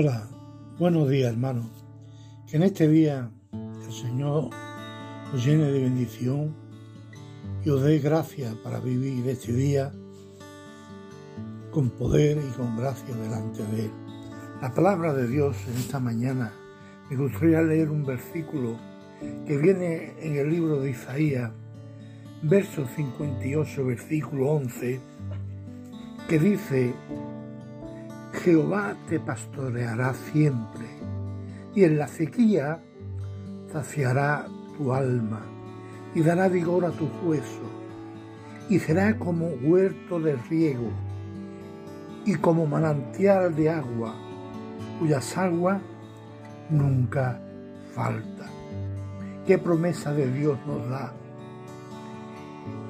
Hola, buenos días hermanos. Que en este día el Señor os llene de bendición y os dé gracia para vivir este día con poder y con gracia delante de Él. La palabra de Dios en esta mañana me gustaría leer un versículo que viene en el libro de Isaías, verso 58, versículo 11, que dice, Jehová te pastoreará siempre, y en la sequía saciará tu alma, y dará vigor a tus huesos, y será como huerto de riego, y como manantial de agua, cuyas aguas nunca faltan. Qué promesa de Dios nos da,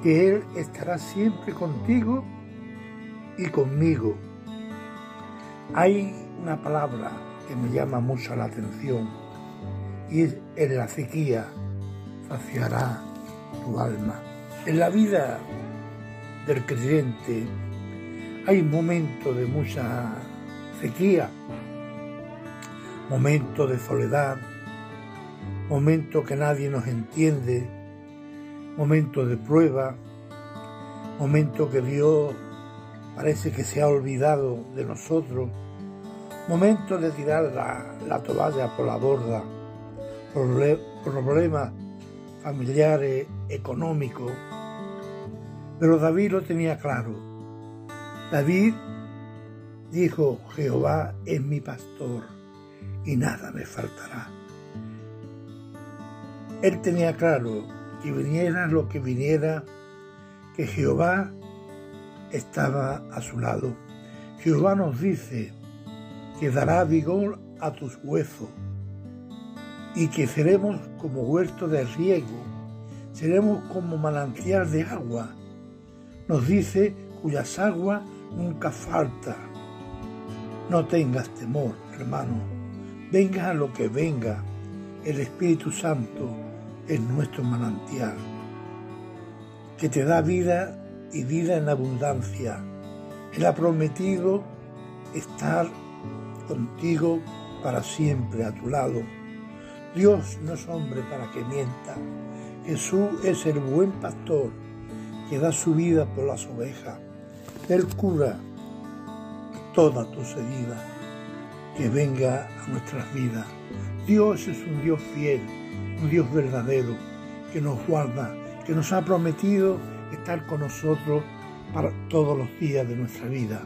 que Él estará siempre contigo y conmigo hay una palabra que me llama mucho la atención y es en la sequía saciará tu alma. En la vida del creyente hay momentos de mucha sequía, momentos de soledad, momentos que nadie nos entiende, momentos de prueba, momentos que Dios parece que se ha olvidado de nosotros. Momento de tirar la, toalla por la borda, problemas familiares, económicos. Pero David lo tenía claro. David dijo, Jehová es mi pastor y nada me faltará. Él tenía claro que viniera lo que viniera, que Jehová estaba a su lado. Jehová nos dice que dará vigor a tus huesos y que seremos como huerto de riego, seremos como manantial de agua. Nos dice cuyas aguas nunca falta. No tengas temor, hermano. Venga lo que venga. El Espíritu Santo es nuestro manantial, que te da vida y vida en abundancia. Él ha prometido estar contigo para siempre a tu lado. Dios no es hombre para que mienta. Jesús es el buen pastor que da su vida por las ovejas. Él cura toda tu herida que venga a nuestras vidas. Dios es un Dios fiel, un Dios verdadero, que nos guarda, que nos ha prometido estar con nosotros para todos los días de nuestra vida.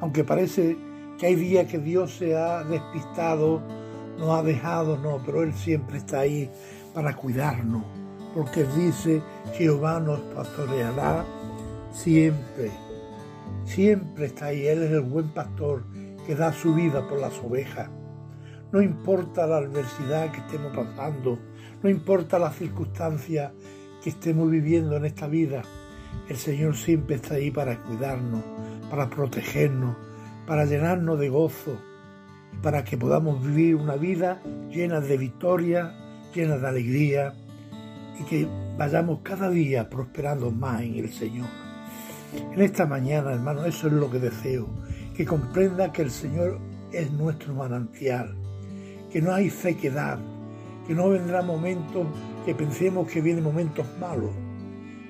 Aunque parece que hay días que Dios se ha despistado, nos ha dejado, no, pero Él siempre está ahí para cuidarnos, porque dice, Jehová nos pastoreará siempre, siempre está ahí, Él es el buen pastor que da su vida por las ovejas. No importa la adversidad que estemos pasando, no importa las circunstancias que estemos viviendo en esta vida, el Señor siempre está ahí para cuidarnos, para protegernos, para llenarnos de gozo, para que podamos vivir una vida llena de victoria, llena de alegría y que vayamos cada día prosperando más en el Señor. En esta mañana, hermano, eso es lo que deseo, que comprenda que el Señor es nuestro manantial, que no hay sequedad, que no vendrá momentos que pensemos que vienen momentos malos,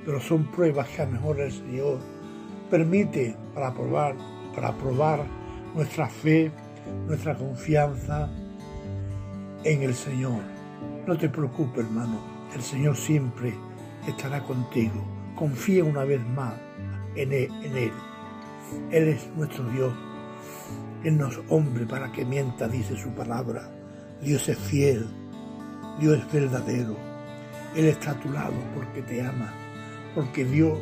pero son pruebas que a mejor el Señor permite para probar, para probar nuestra fe, nuestra confianza en el Señor. No te preocupes, hermano, el Señor siempre estará contigo. Confía una vez más en Él. En él. él es nuestro Dios. Él no es hombre para que mienta, dice su palabra. Dios es fiel, Dios es verdadero. Él está a tu lado porque te ama porque dio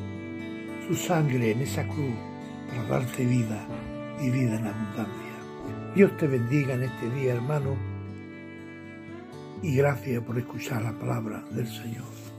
su sangre en esa cruz para darte vida y vida en abundancia. Dios te bendiga en este día, hermano, y gracias por escuchar la palabra del Señor.